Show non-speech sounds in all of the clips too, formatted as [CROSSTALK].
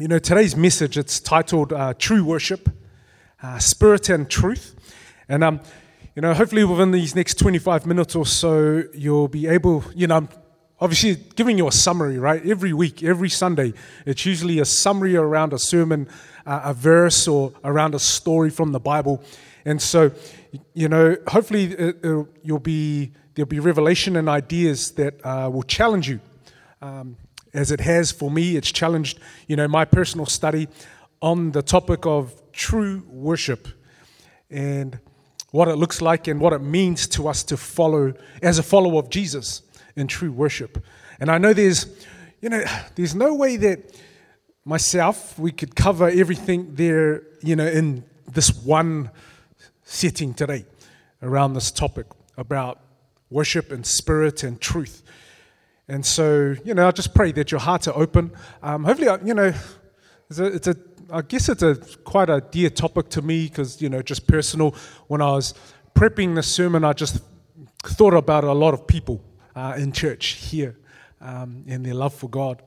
You know, today's message, it's titled uh, True Worship, uh, Spirit and Truth. And, um, you know, hopefully within these next 25 minutes or so, you'll be able, you know, obviously giving you a summary, right? Every week, every Sunday, it's usually a summary around a sermon, uh, a verse, or around a story from the Bible. And so, you know, hopefully it, it, you'll be, there'll be revelation and ideas that uh, will challenge you. Um, as it has for me. It's challenged, you know, my personal study on the topic of true worship and what it looks like and what it means to us to follow as a follower of Jesus in true worship. And I know there's, you know, there's no way that myself we could cover everything there, you know, in this one setting today around this topic about worship and spirit and truth. And so, you know, I just pray that your hearts are open. Um, hopefully, you know, it's a, it's a, I guess it's a quite a dear topic to me because, you know, just personal. When I was prepping the sermon, I just thought about a lot of people uh, in church here um, and their love for God.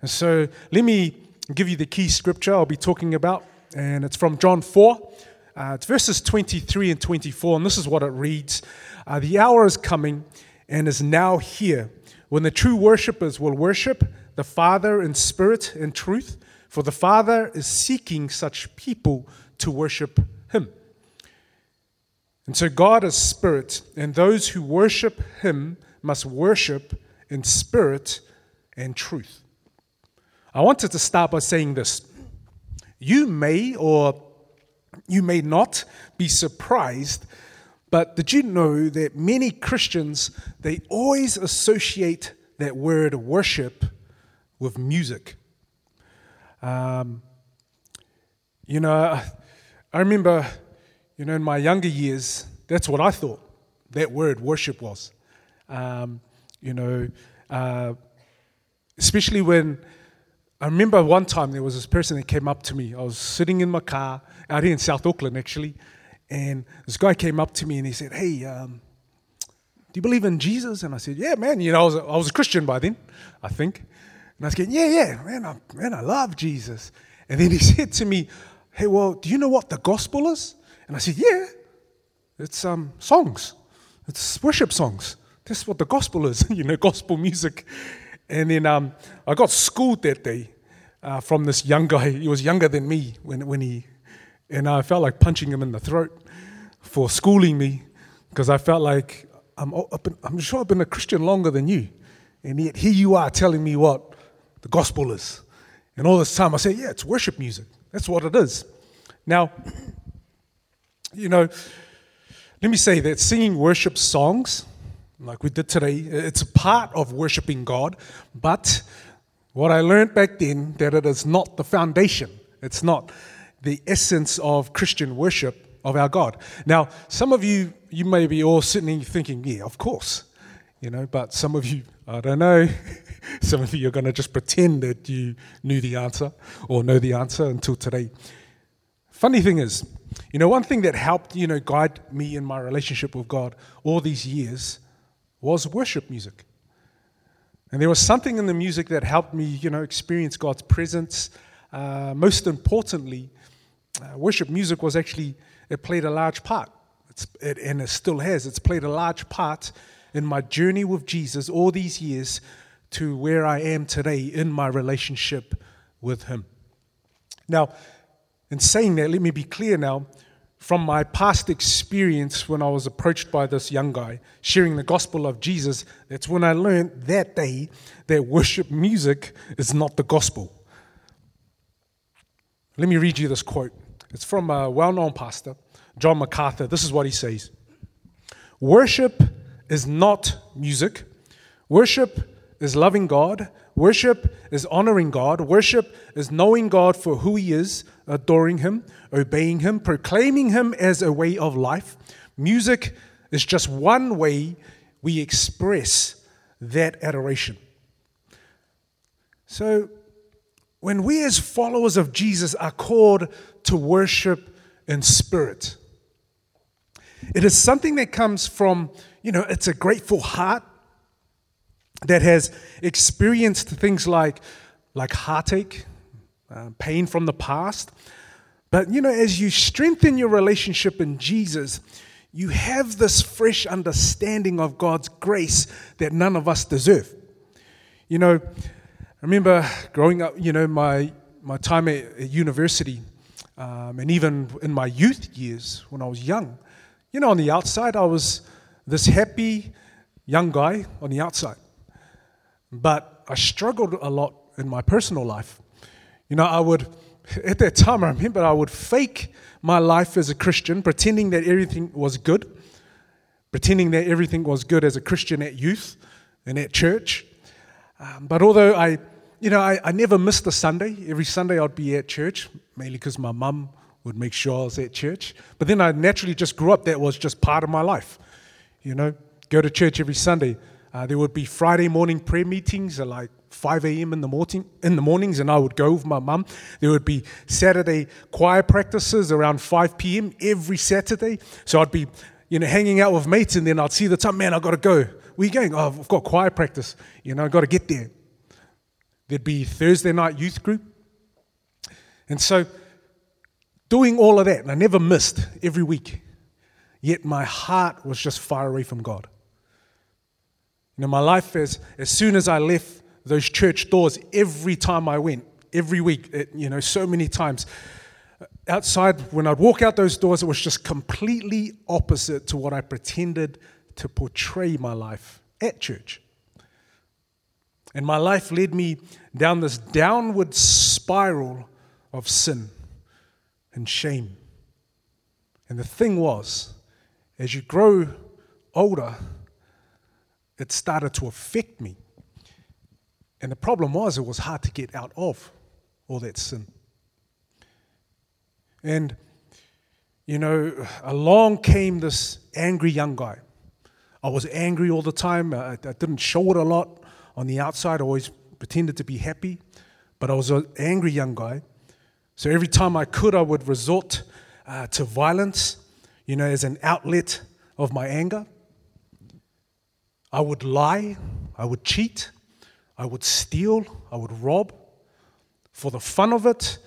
And so, let me give you the key scripture I'll be talking about, and it's from John 4. Uh, it's verses 23 and 24, and this is what it reads uh, The hour is coming and is now here when the true worshippers will worship the Father in spirit and truth, for the Father is seeking such people to worship Him. And so God is spirit, and those who worship Him must worship in spirit and truth. I wanted to start by saying this. You may or you may not be surprised but did you know that many Christians they always associate that word worship with music? Um, you know, I remember, you know, in my younger years, that's what I thought that word worship was. Um, you know, uh, especially when I remember one time there was this person that came up to me. I was sitting in my car out here in South Auckland, actually, and this guy came up to me and he said, Hey, um, do you believe in Jesus? And I said, Yeah, man. You know, I was, a, I was a Christian by then, I think. And I was Yeah, yeah, man, I, man, I love Jesus. And then he [LAUGHS] said to me, Hey, well, do you know what the gospel is? And I said, Yeah, it's um, songs, it's worship songs. That's what the gospel is, [LAUGHS] you know, gospel music. And then um, I got schooled that day uh, from this young guy. He was younger than me when, when he and I felt like punching him in the throat for schooling me because I felt like I'm, I'm sure I've been a Christian longer than you. And yet here you are telling me what the gospel is. And all this time I say, yeah, it's worship music. That's what it is. Now, you know, let me say that singing worship songs, like we did today, it's a part of worshiping God. But what I learned back then, that it is not the foundation. It's not the essence of Christian worship of our God. Now, some of you, you may be all sitting thinking, yeah, of course, you know, but some of you, I don't know, [LAUGHS] some of you are going to just pretend that you knew the answer or know the answer until today. Funny thing is, you know, one thing that helped, you know, guide me in my relationship with God all these years was worship music. And there was something in the music that helped me, you know, experience God's presence. Uh, most importantly, uh, worship music was actually, it played a large part. It, and it still has. It's played a large part in my journey with Jesus all these years to where I am today in my relationship with Him. Now, in saying that, let me be clear now from my past experience when I was approached by this young guy sharing the gospel of Jesus, that's when I learned that day that worship music is not the gospel. Let me read you this quote. It's from a well known pastor, John MacArthur. This is what he says Worship is not music, worship is loving God. Worship is honoring God. Worship is knowing God for who He is, adoring Him, obeying Him, proclaiming Him as a way of life. Music is just one way we express that adoration. So, when we as followers of Jesus are called to worship in spirit. It is something that comes from, you know, it's a grateful heart that has experienced things like, like heartache, uh, pain from the past. But you know, as you strengthen your relationship in Jesus, you have this fresh understanding of God's grace that none of us deserve. You know, remember growing up, you know, my, my time at, at university, um, and even in my youth years when I was young, you know, on the outside, I was this happy young guy on the outside. But I struggled a lot in my personal life. You know, I would, at that time, I remember I would fake my life as a Christian, pretending that everything was good, pretending that everything was good as a Christian at youth and at church. Um, but although I, you know, I, I never missed a Sunday, every Sunday I'd be at church, mainly because my mum would make sure I was at church. But then I naturally just grew up, that was just part of my life. You know, go to church every Sunday. Uh, there would be Friday morning prayer meetings at like 5 a.m. in the morning in the mornings, and I would go with my mum. There would be Saturday choir practices around 5 p.m. every Saturday. So I'd be, you know, hanging out with mates, and then I'd see the time, man, I got to go. Where you going? Oh, I've got choir practice. You know, I got to get there. There'd be Thursday night youth group, and so doing all of that, and I never missed every week. Yet my heart was just far away from God. You know, my life is as soon as I left those church doors every time I went, every week, it, you know, so many times. Outside, when I'd walk out those doors, it was just completely opposite to what I pretended to portray my life at church. And my life led me down this downward spiral of sin and shame. And the thing was, as you grow older, it started to affect me. And the problem was, it was hard to get out of all that sin. And, you know, along came this angry young guy. I was angry all the time. I, I didn't show it a lot on the outside. I always pretended to be happy, but I was an angry young guy. So every time I could, I would resort uh, to violence, you know, as an outlet of my anger. I would lie, I would cheat, I would steal, I would rob. For the fun of it,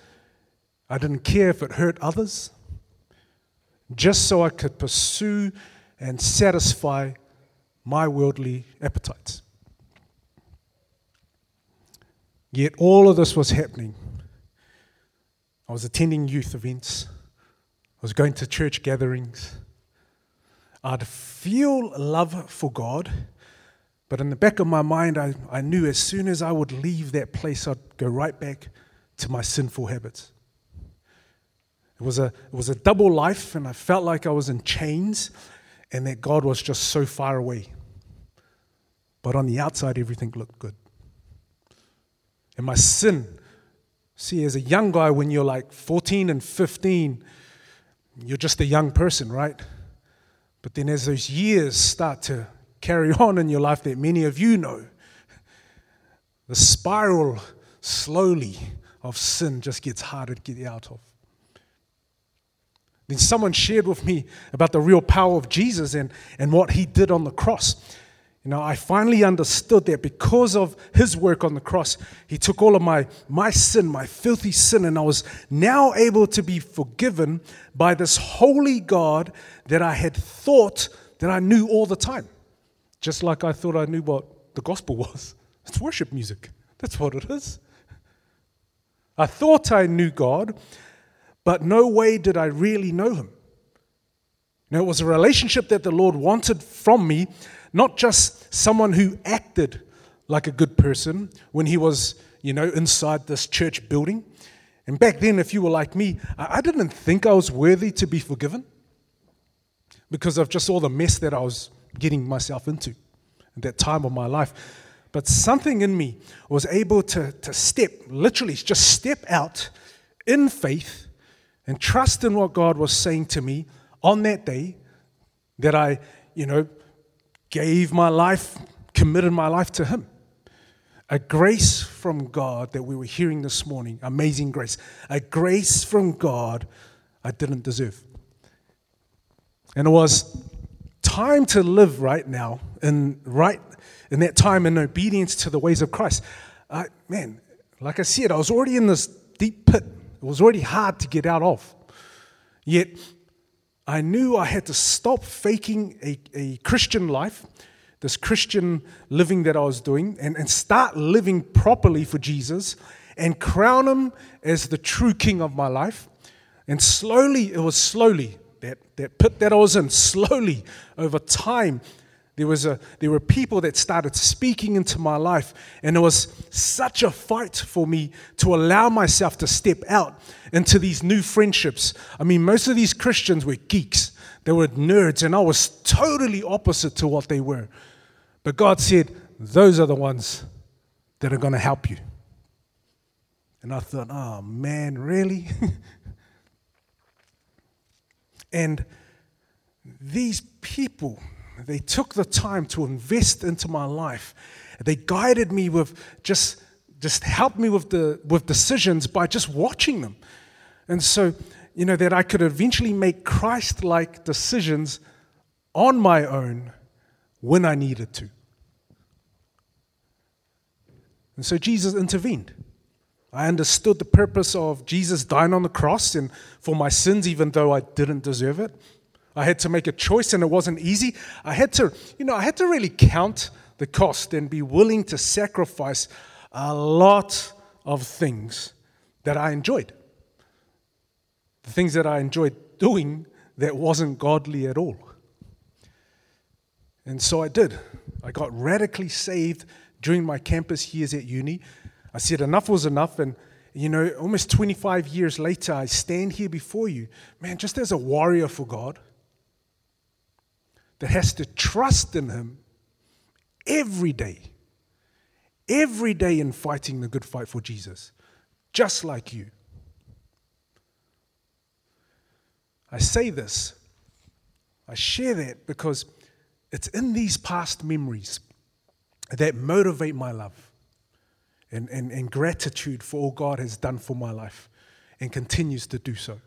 I didn't care if it hurt others, just so I could pursue and satisfy my worldly appetites. Yet all of this was happening. I was attending youth events, I was going to church gatherings. I'd feel love for God but in the back of my mind, I, I knew as soon as I would leave that place, I'd go right back to my sinful habits. It was, a, it was a double life, and I felt like I was in chains and that God was just so far away. But on the outside, everything looked good. And my sin, see, as a young guy, when you're like 14 and 15, you're just a young person, right? But then as those years start to carry [LAUGHS] on in your life that many of you know. The spiral slowly of sin just gets harder to get out of. Then someone shared with me about the real power of Jesus and, and what he did on the cross. You know, I finally understood that because of his work on the cross, he took all of my, my sin, my filthy sin, and I was now able to be forgiven by this holy God that I had thought that I knew all the time. Just like I thought I knew what the gospel [LAUGHS] was. It's worship music. That's what it is. I thought I knew God, but no way did I really know Him. Now, it was a relationship that the Lord wanted from me, not just someone who acted like a good person when he was, you know, inside this church building. And back then, if you were like me, I didn't think I was worthy to be forgiven because of just all the mess that I was getting myself into at that time of my life. But something in me was able to, to step, literally just step out in faith and trust in what God was saying to me on that day that I, you know, gave my life, committed my life to Him. A grace from God that we were hearing this morning, amazing grace. A grace from God I didn't deserve. And it was time to live right now, in, right in that time in obedience to the ways of Christ. Uh, man, like I said, I was already in this deep pit. It was already hard to get out of. Yet, I knew I had to stop faking a, a Christian life, this Christian living that I was doing, and, and start living properly for Jesus and crown him as the true king of my life. And slowly, it was slowly, that, that pit that I was in, [LAUGHS] slowly over time, there, was a, there were people that started speaking into my life, and it was such a fight for me to allow myself to step out into these new friendships. I mean, most of these Christians were geeks, they were nerds, and I was totally opposite to what they were. But God said, Those are the ones that are going to help you. And I thought, Oh man, really? [LAUGHS] and these people, they took the time to invest into my life. They guided me with just, just helped me with, the, with decisions by just watching them. And so, you know, that I could eventually make Christ like decisions on my own when I needed to. And so Jesus intervened. I understood the purpose of Jesus dying on the cross and for my sins, even though I didn't deserve it. I had to make a choice and it wasn't easy. I had to, you know, I had to really count the cost and be willing to sacrifice a lot of things that I enjoyed. The things that I enjoyed doing that wasn't godly at all. And so I did. I got radically saved during my campus years at uni. I said enough was enough and you know, almost 25 years later, I stand here before you, man, just as a warrior for God that has to trust in Him every day, every day in fighting the good fight for Jesus, just like you. I say this, I share that because it's in these past memories that motivate my love and, and, and gratitude for all God has done for my life and continues to do so.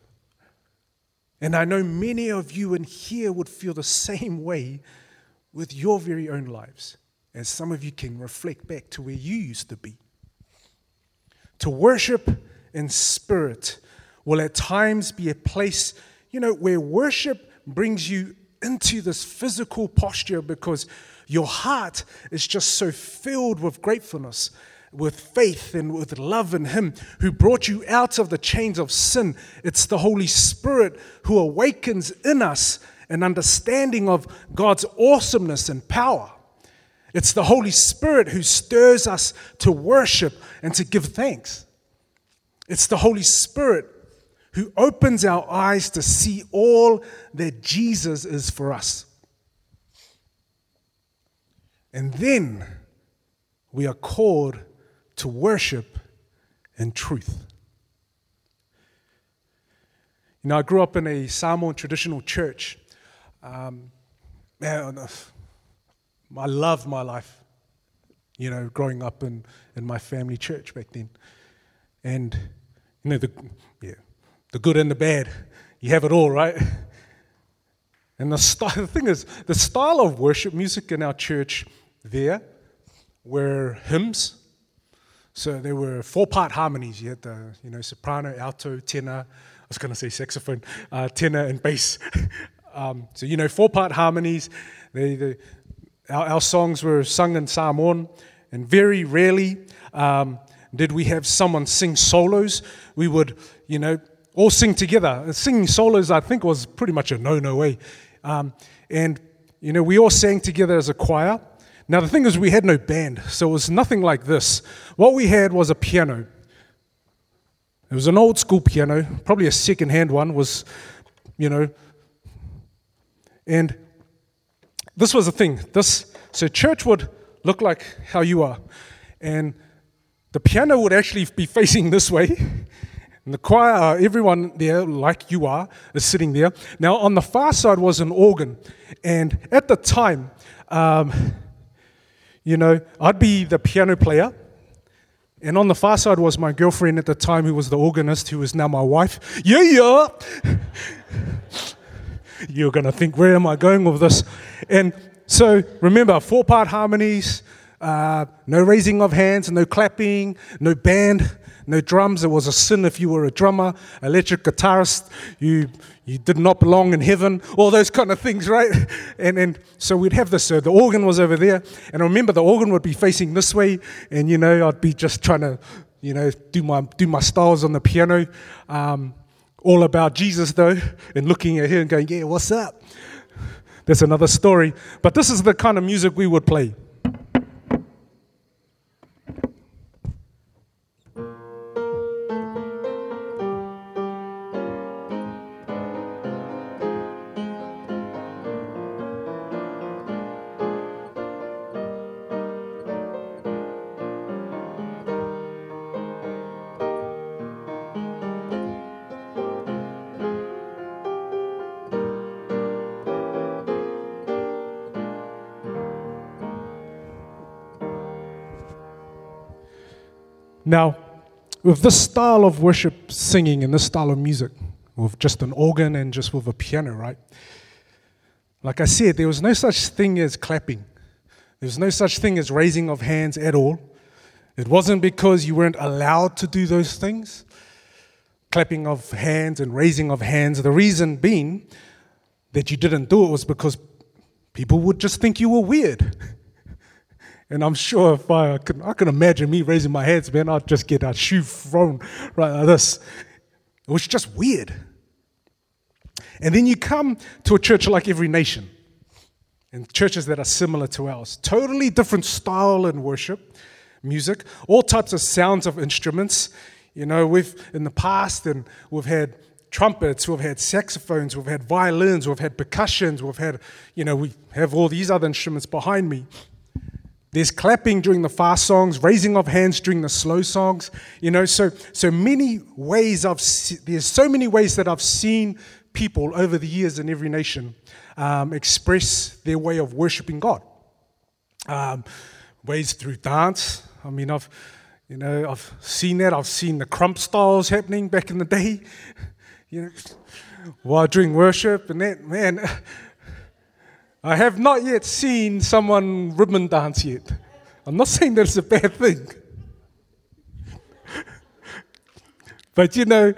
And I know many of you in here would feel the same [LAUGHS] way with your very own lives, as some of you can reflect back to where you used to be. To worship in spirit will at times be a place, you know, where worship brings you into this physical posture because your heart is just so filled with gratefulness with faith and with love in Him who brought you out of the chains of sin. It's the Holy Spirit who awakens in us an understanding of God's awesomeness and power. It's the Holy Spirit who stirs us to worship and to give thanks. It's the Holy Spirit who opens our eyes to see all that Jesus is for us. And then we are called to worship in truth. You know, I grew up in a Samoan traditional church. Um, man, I loved my life, you know, growing up in, in my family church back then. And, you know, the, yeah, the good and the bad, you have it all, right? And the, [LAUGHS] the thing is, the style of worship music in our church there were hymns, so there were four-part harmonies. You had the, you know, soprano, alto, tenor. I was going to say saxophone, uh, tenor, and bass. [LAUGHS] um, so you know, four-part harmonies. They, they, our, our, songs were sung in Samoan, and very rarely um, did we have someone sing solos. We would, you know, all sing together. Singing solos, I think, was pretty much a no-no way. Um, and you know, we all sang together as a choir. Now, the thing is, we had no band, so it was nothing like this. What we had was a piano. It was an old school piano, probably a second hand one, was, you know. And this was the thing. This, so, church would look like how you are. And the piano would actually be facing this way. And the choir, everyone there, like you are, is sitting there. Now, on the far side was an organ. And at the time, um, you know, I'd be the piano player, and on the far side was my girlfriend at the time, who was the organist, who is now my wife. Yeah, yeah. [LAUGHS] You're going to think, where am I going with this? And so remember, four part harmonies, uh, no raising of hands, no clapping, no band. no drums. It was a sin if you were a drummer, electric guitarist. You you did not belong in heaven. All those kind of things, right? And and so we'd have this. So the organ was over there, and I remember the organ would be facing this way, and you know I'd be just trying to you know do my do my styles on the piano. Um, all about Jesus though, and looking at him and going, yeah, what's up? That's another story. But this is the kind of music we would play. Now, with this style of worship singing and this style of music, with just an organ and just with a piano, right? Like I said, there was no such thing as clapping. There was no such thing as raising of hands at all. It wasn't because you weren't allowed to do those things, clapping of hands and raising of hands. The reason being that you didn't do it was because people would just think you were weird. [LAUGHS] And I'm sure if I I can imagine me raising my hands, man, I'd just get a shoe thrown right like this. It was just weird. And then you come to a church like Every Nation, and churches that are similar to ours, totally different style in worship, music, all types of sounds of instruments. You know, we've in the past, and we've had trumpets, we've had saxophones, we've had violins, we've had percussions, we've had, you know, we have all these other instruments behind me. There's clapping during the fast songs, raising of hands during the slow songs. You know, so so many ways I've there's so many ways that I've seen people over the years in every nation um, express their way of worshiping God. Um, ways through dance. I mean, I've you know I've seen that. I've seen the krump styles happening back in the day. [LAUGHS] You know, while during worship and that man. I have not yet seen someone ribbon dance yet. I'm not saying that it's a bad thing. [LAUGHS] but you know,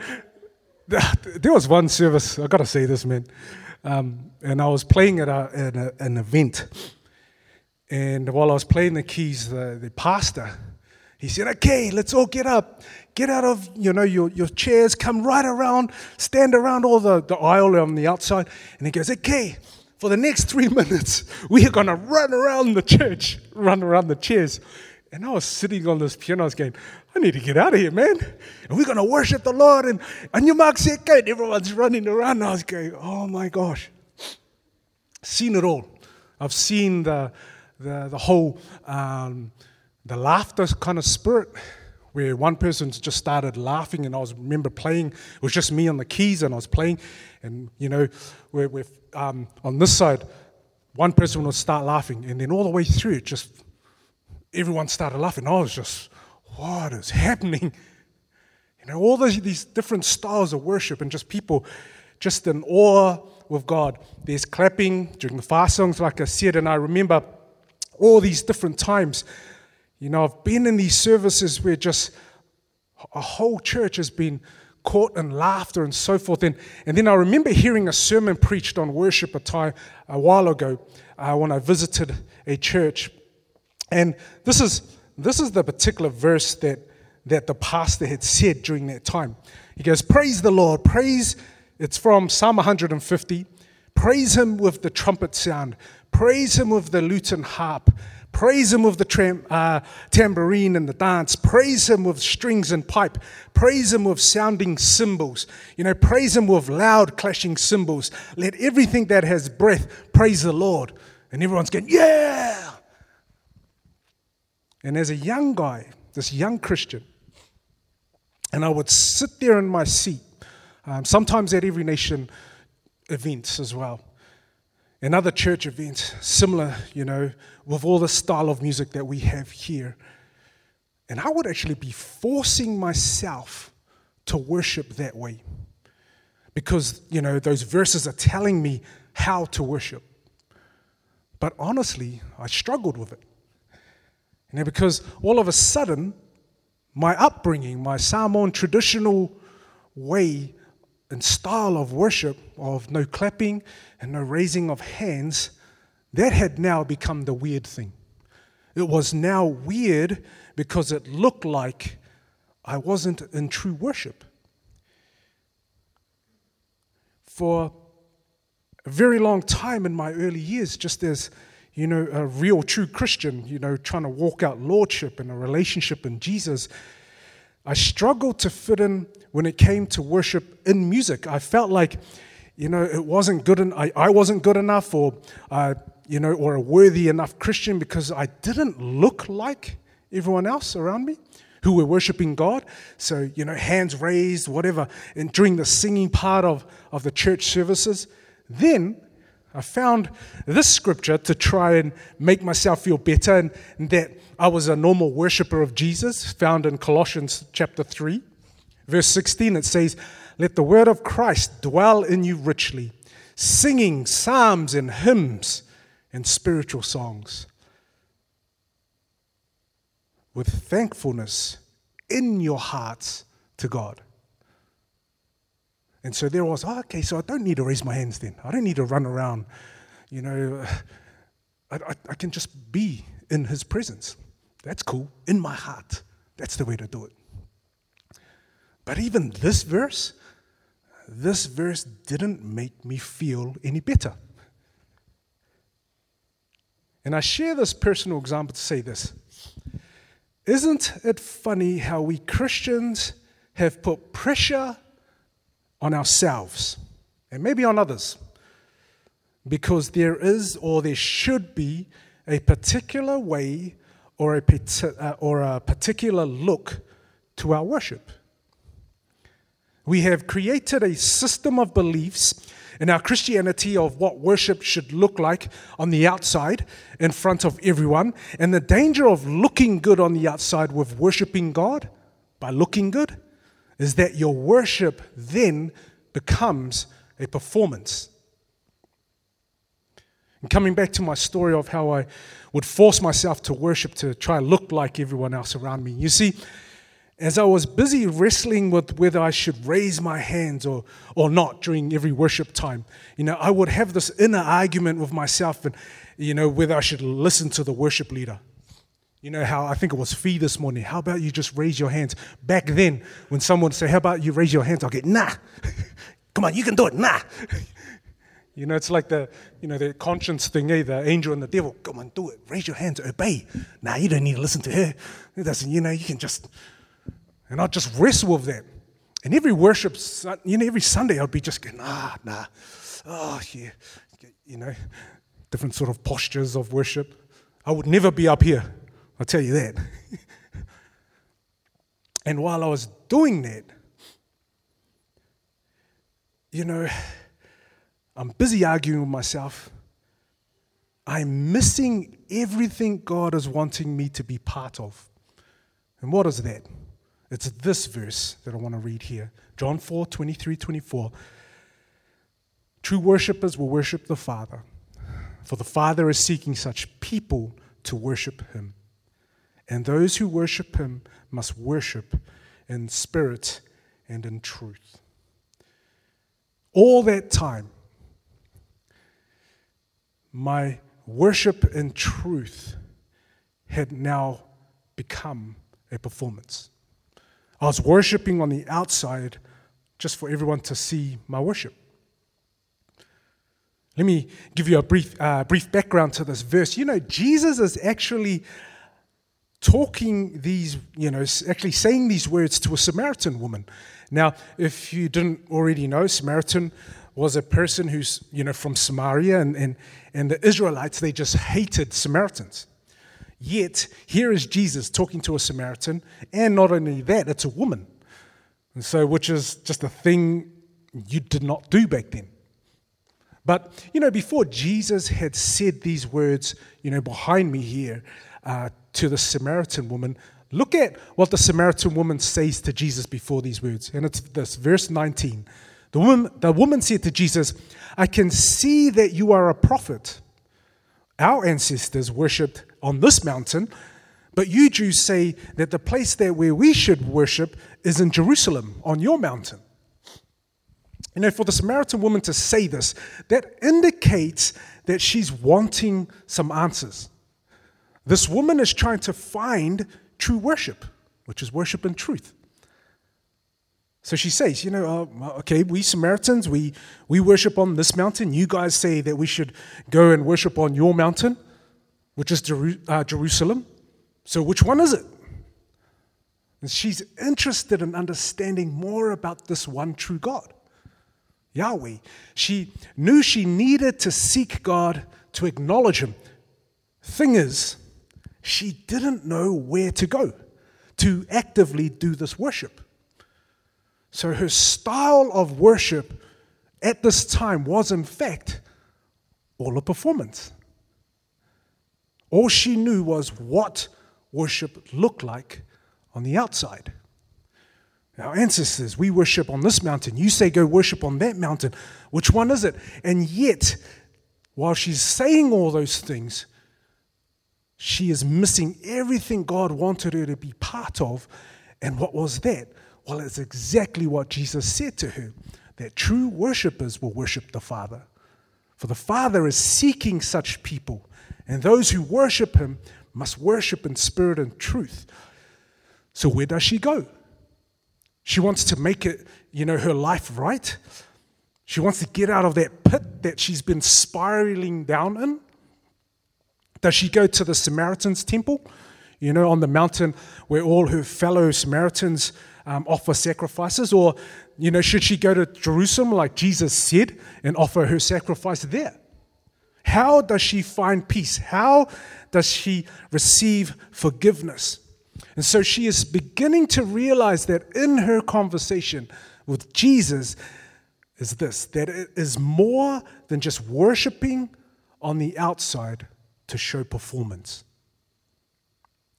[LAUGHS] there was one service, I gotta say this, man. Um, and I was playing at, a, at a, an event. And while I was playing the keys, the, the pastor, he said, Okay, let's all get up. Get out of you know your, your chairs, come right around, stand around all the, the aisle on the outside. And he goes, Okay, for the next three [LAUGHS] minutes, we are going to run around the church, run around the chairs. And I was sitting on this piano, I was going, I need to get out of here, man. And we're going to worship the Lord. And, and you mark said, and everyone's running around. And I was going, oh my gosh. Seen it all. I've seen the, the, the whole, um, the laughter kind of spirit where one person just started laughing and I was remember playing, it was just me on the keys and I was playing and, you know, we're, we're um, on this side, one person would start laughing, and then all the way through, just everyone started laughing. I was just, what is happening? [LAUGHS] You know, all these, these different styles of worship, and just people just in awe with God. There's clapping during the fast songs, like I said, and I remember all these different times. You know, I've been in these services where just a whole church has been caught in laughter and so forth. And, and then I remember hearing a sermon preached on worship a, time, a while ago uh, when I visited a church. And this is, this is the particular verse that, that the pastor had said during that time. He goes, Praise the Lord, praise, it's from Psalm 150. Praise him with the trumpet sound, praise him with the lute and harp, Praise him with the tram, uh, tambourine and the dance. Praise him with strings and pipe. Praise him with sounding cymbals. You know, praise him with loud clashing cymbals. Let everything that has breath praise the Lord. And everyone's going, yeah. And as a young guy, this young Christian, and I would sit there in my seat, um, sometimes at every nation events as well and other church events, similar, you know, with all the style of music that we have here. And I would actually be forcing myself to worship that way. Because, you know, those verses are telling me how to worship. But honestly, I struggled with it. You know, because all of a sudden, my upbringing, my Samoan traditional way and style of worship of no clapping and no raising of hands, that had now become the weird thing. It was now weird because it looked like I wasn't in true worship. For a very long time in my early years, just as you know, a real true Christian, you know, trying to walk out lordship and a relationship in Jesus, I struggled to fit in when it came to worship in music. I felt like, you know, it wasn't good, and I, I wasn't good enough, or uh, you know, or a worthy enough Christian because I didn't look like everyone else around me who were worshiping God. So, you know, hands raised, whatever, and during the singing part of, of the church services. Then I found this scripture to try and make myself feel better and, and that I was a normal worshiper of Jesus, found in Colossians chapter 3, verse 16. It says, Let the word of Christ dwell in you richly, singing psalms and hymns and spiritual songs with thankfulness in your hearts to God. And so there was, oh, okay, so I don't need to raise my hands then. I don't need to run around. You know, I, I, I can just be in his presence. That's cool. In my heart. That's the way to do it. But even this verse, this verse didn't make me feel any better. And I share this personal example to say this. Isn't it funny how we Christians have put pressure on ourselves and maybe on others because there is or there should be a particular way or a, uh, or a particular look to our worship. We have created a system of beliefs in our Christianity of what worship should look like on the outside in front of everyone, and the danger of looking good on the outside with worshiping God by looking good is that your worship then becomes a performance. And coming back to my story of how I would force myself to worship to try and look like everyone else around me. You see, as I was busy wrestling with whether I should raise my hands or, or not during every worship time, you know, I would have this inner argument with myself and, you know, whether I should listen to the worship leader. You know how I think it was Fee this morning. How about you just raise your hands? Back then, when someone would say, How about you raise your hands? I'll get, Nah. [LAUGHS] Come on, you can do it. Nah. [LAUGHS] You know, it's like the, you know, the conscience thing, eh? The angel and the devil. Come on, do it. Raise your hands. Obey. Nah, you don't need to listen to her. It doesn't, you know, you can just, and I'll just wrestle with that. And every worship, you know, every Sunday I'd be just going, ah, nah. Oh, yeah. You know, different sort of postures of worship. I would never be up here. I'll tell you that. [LAUGHS] and while I was doing that, you know, I'm busy arguing with myself. I'm missing everything God is wanting me to be part of. And what is that? It's this verse that I want to read here John 4 23 24. True worshippers will worship the Father, for the Father is seeking such people to worship him. And those who worship him must worship in spirit and in truth. All that time, my worship in truth had now become a performance. I was worshiping on the outside just for everyone to see my worship. Let me give you a brief, uh, brief background to this verse. You know, Jesus is actually talking these, you know, actually saying these words to a Samaritan woman. Now, if you didn't already know, Samaritan was a person who's, you know, from Samaria, and, and, and the Israelites, they just hated Samaritans. Yet, here is Jesus talking to a Samaritan, and not only that, it's a woman. And so, which is just a thing you did not do back then. But, you know, before Jesus had said these words, you know, behind me here, uh, to the Samaritan woman. Look at what the Samaritan woman says to Jesus before these words. And it's this, verse 19. The woman, the woman said to Jesus, I can see that you are a prophet. Our ancestors worshipped on this mountain, But you Jews say that the place there where we should worship is in Jerusalem, on your mountain. You know, for the Samaritan woman to say this, that indicates that she's wanting some answers. This woman is trying to find true worship, which is worship in truth. So she says, you know, uh, okay, we Samaritans, we, we worship on this mountain. You guys say that we should go and worship on your mountain, which is Jeru- uh, Jerusalem. So which one is it? And she's interested in understanding more about this one true God. Yahweh. She knew she needed to seek God to acknowledge Him. Thing is, she didn't know where to go to actively do this worship. So her style of worship at this time was, in fact, all a performance. All she knew was what worship looked like on the outside. Our ancestors, we worship on this mountain. You say go worship on that mountain. Which one is it? And yet, while she's saying all those things, she is missing everything God wanted her to be part of. And what was that? Well, it's exactly what Jesus said to her that true worshippers will worship the Father. For the Father is seeking such people, and those who worship him must worship in spirit and truth. So, where does she go? She wants to make it, you know, her life right. She wants to get out of that pit that she's been spiraling down in. Does she go to the Samaritans' temple, you know, on the mountain where all her fellow Samaritans um, offer sacrifices? Or, you know, should she go to Jerusalem like Jesus said and offer her sacrifice there? How does she find peace? How does she receive forgiveness? And so she is beginning to realize that in her conversation with Jesus is this that it is more than just worshiping on the outside to show performance.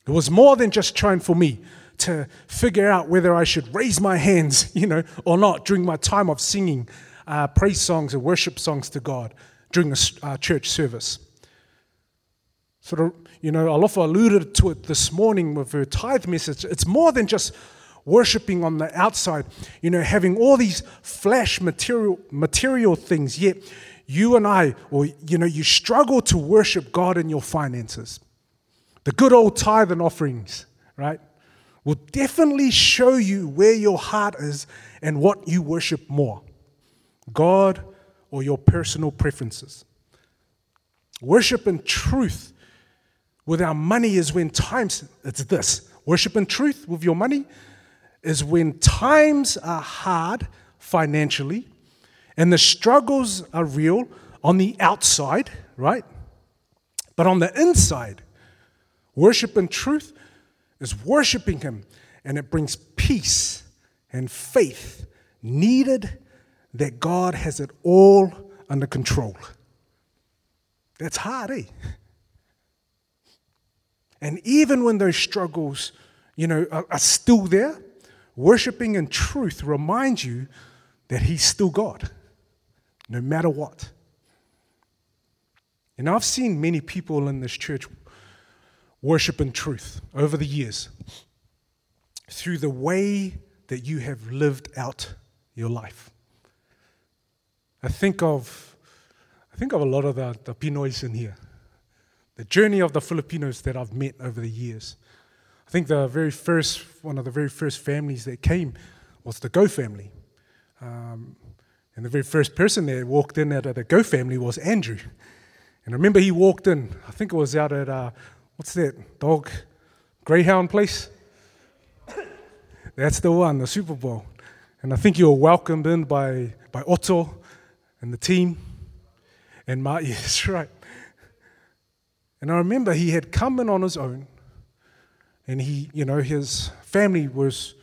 It was more than just trying for me to figure out whether I should raise my hands, [LAUGHS] you know, or not during my time of singing uh, praise songs and worship songs to God during a uh, church service. Sort of you know, Alofa alluded to it this morning with her tithe message. It's more than just worshiping on the outside, you know, having all these flash material, material things, yet you and I, or, you know, you struggle to worship God in your finances. The good old tithe and offerings, right, will definitely show you where your heart is and what you worship more God or your personal preferences. Worship in truth with our money is when times, it's this worship and truth with your money is when times are hard financially and the struggles are real on the outside, right? But on the inside, worship and truth is worshiping Him and it brings peace and faith needed that God has it all under control. That's hard, eh? And even when those struggles, you know, are, are still there, worshiping in truth reminds you that He's still God, no matter what. And I've seen many people in this church worship in truth over the years through the way that you have lived out your life. I think of, I think of a lot of the, the Pinoys in here the journey of the Filipinos that I've met over the years. I think the very first, one of the very first families that came was the Go family. Um, and the very first person that walked in at the Go family was Andrew. And I remember he walked in, I think it was out at, uh, what's that dog? Greyhound place? That's the one, the Super Bowl. And I think you were welcomed in by, by Otto and the team. And my, [LAUGHS] yes, right. And I remember he had come in on his own, and he, you know, his family was,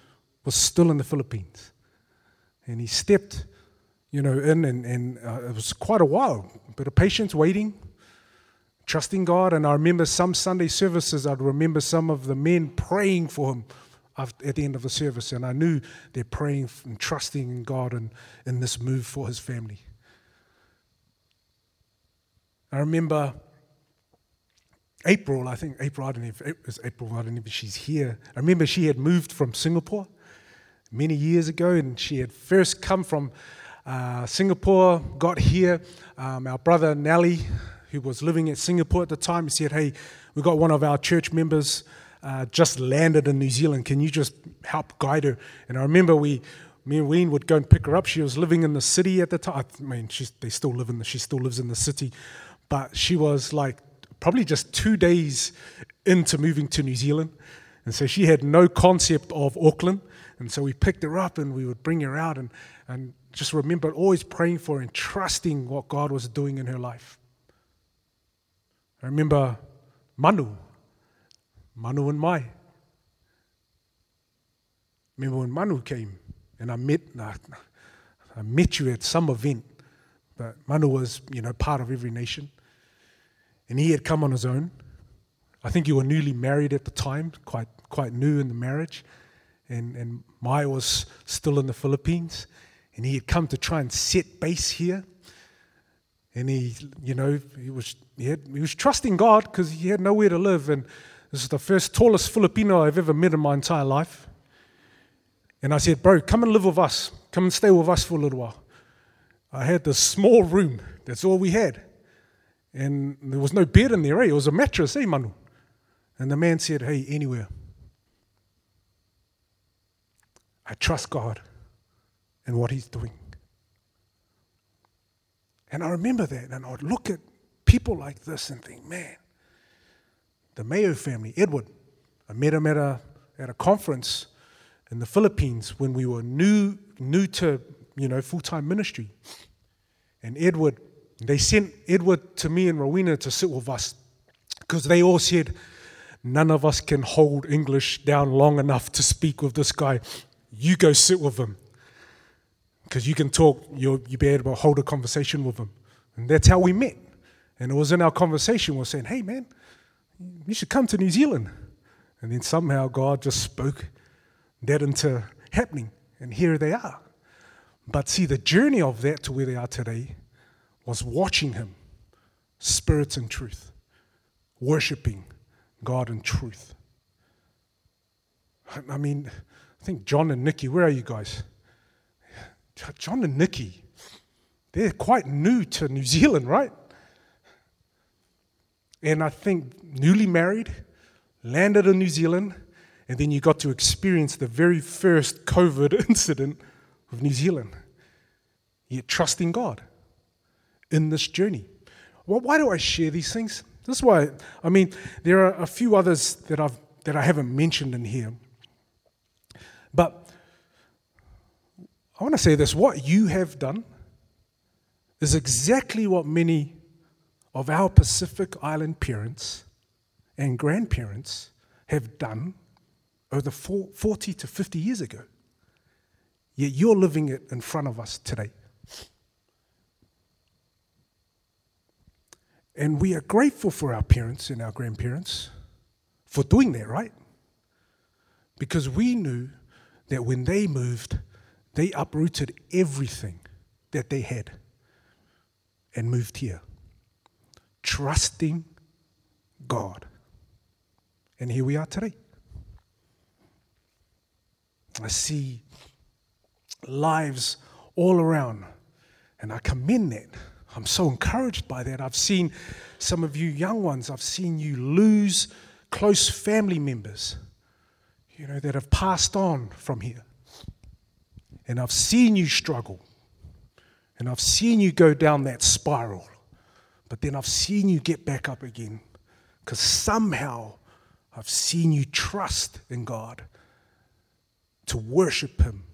was still in the Philippines. And he stepped, you know, in, and, and uh, it was quite a while, a bit of patience, waiting, trusting God. And I remember some Sunday services, I'd remember some of the men praying for him at the end of the service, and I knew they're praying and trusting in God and in this move for his family. I remember April, I think April, I don't know if it was April, I don't know if she's here. I remember she had moved from Singapore many years ago, and she had first come from uh, Singapore, got here. Um, our brother Nelly, who was living in Singapore at the time, he said, Hey, we've got one of our church members uh, just landed in New Zealand. Can you just help guide her? And I remember we, me and Ween would go and pick her up. She was living in the city at the time. I mean, she's, they still live in the, she still lives in the city, but she was like probably just two days into moving to New Zealand. And so she had no concept of Auckland. And so we picked her up and we would bring her out and, and just remember always praying for and trusting what God was doing in her life. I remember Manu, Manu and Mai. Remember when Manu came and I met, I met you at some event, but Manu was, you know, part of every nation. And he had come on his own. I think you were newly married at the time, quite, quite new in the marriage. And, and Maya was still in the Philippines. And he had come to try and set base here. And he, you know, he was, he, had, he was trusting God because he had nowhere to live. And this is the first tallest Filipino I've ever met in my entire life. And I said, Bro, come and live with us. Come and stay with us for a little while. I had this small room. That's all we had. And there was no bed in there, eh? It was a mattress, eh, Manu? And the man said, Hey, anywhere. I trust God and what He's doing. And I remember that, and I would look at people like this and think, man, the Mayo family, Edward, I met him at a, at a conference in the Philippines when we were new, new to, you know, full-time ministry. And Edward they sent Edward to me and Rowena to sit with us because they all said, none of us can hold English down long enough to speak with this guy. You go sit with him because you can talk, you'll, you'll be able to hold a conversation with them. And that's how we met. And it was in our conversation, we are saying, hey, man, you should come to New Zealand. And then somehow God just spoke that into happening. And here they are. But see, the journey of that to where they are today was watching him, spirits and truth, worshiping God in truth. I mean, I think John and Nikki, where are you guys? John and Nikki, they're quite new to New Zealand, right? And I think newly married, landed in New Zealand, and then you got to experience the very first COVID [LAUGHS] incident of New Zealand. Yet trusting God in this journey. Well, why do I share these things? This is why, I mean, there are a few others that, I've, that I haven't mentioned in here. But I want to say this what you have done is exactly what many of our Pacific Island parents and grandparents have done over 40 to 50 years ago. Yet you're living it in front of us today. And we are grateful for our parents and our grandparents for doing that, right? Because we knew that when they moved, they uprooted everything that they had and moved here, trusting God. And here we are today. I see lives all around, and I commend that. I'm so encouraged by that. I've seen some of you young ones, I've seen you lose close family members, you know, that have passed on from here. And I've seen you struggle. And I've seen you go down that spiral. But then I've seen you get back up again. Because somehow I've seen you trust in God to worship Him,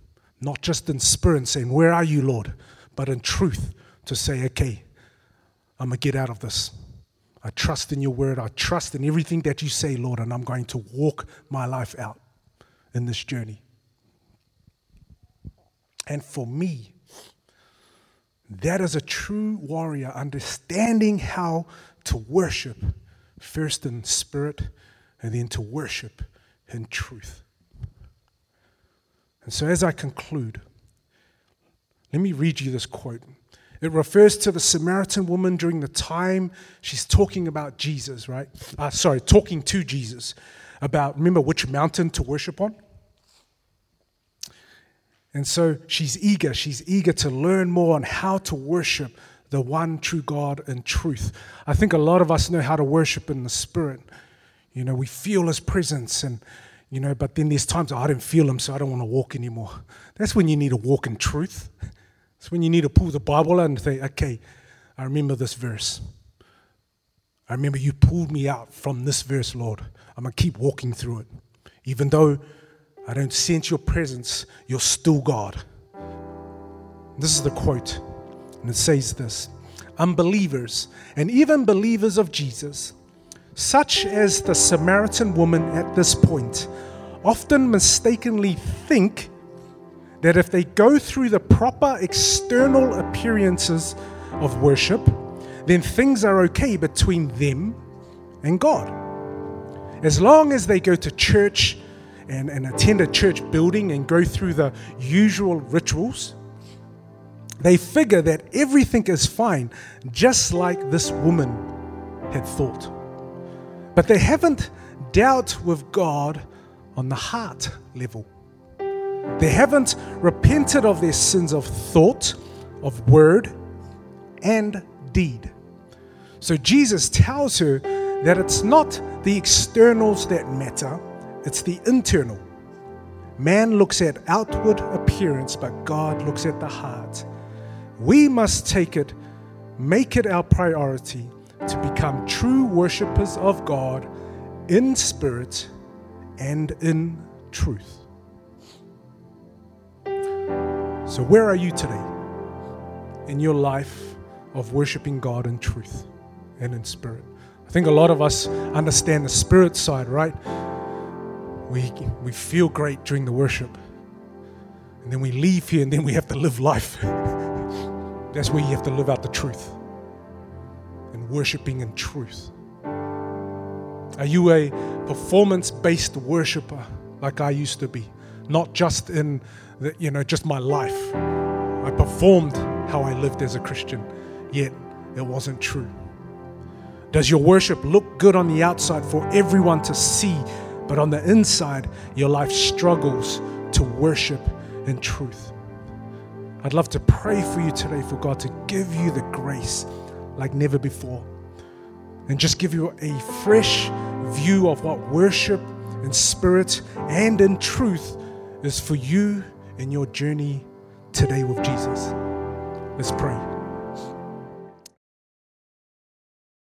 not just in spirit saying, Where are you, Lord? but in truth to say, okay, I'm going to get out of this. I trust in your word. I trust in everything that you say, Lord, and I'm going to walk my life out in this journey. And for me, that is a true warrior, understanding how to worship first in spirit and then to worship in truth. And so, as I conclude, let me read you this quote It refers to the Samaritan woman during the time she's talking about Jesus, right? Uh, sorry, talking to Jesus about, remember which mountain to worship on? And so she's eager. She's eager to learn more on how to worship the one true God in truth. I think a lot of us know how to worship in the Spirit. You know, we feel His presence, and, you know, but then there's times oh, I don't feel Him, so I don't want to walk anymore. That's when you need to walk in truth. It's when you need to pull the Bible out and say, okay, I remember this verse. I remember you pulled me out from this verse, Lord. I'm going to keep walking through it. Even though I don't sense your presence, you're still God. This is the quote, and it says this Unbelievers and even believers of Jesus, such as the Samaritan woman at this point, often mistakenly think that if they go through the proper external appearances of worship, then things are okay between them and God. As long as they go to church and, and attend a church building and go through the usual rituals, they figure that everything is fine, just like this woman had thought. But they haven't dealt with God on the heart level. They haven't repented of their sins of thought, of word, and deed. So Jesus tells her that it's not the externals that matter, it's the internal. Man looks at outward appearance, but God looks at the heart. We must take it, make it our priority to become true worshippers of God in spirit and in truth. So, where are you today in your life of worshiping God in truth and in spirit? I think a lot of us understand the spirit side, right? We, we feel great during the worship. And then we leave here and then we have to live life. [LAUGHS] That's where you have to live out the truth and worshiping in truth. Are you a performance based worshiper like I used to be? Not just in that, you know, just my life. I performed how I lived as a Christian, yet it wasn't true. Does your worship look good on the outside for everyone to see, but on the inside, your life struggles to worship in truth? I'd love to pray for you today for God to give you the grace like never before and just give you a fresh view of what worship in spirit and in truth is for you in your journey today with Jesus. Let's pray.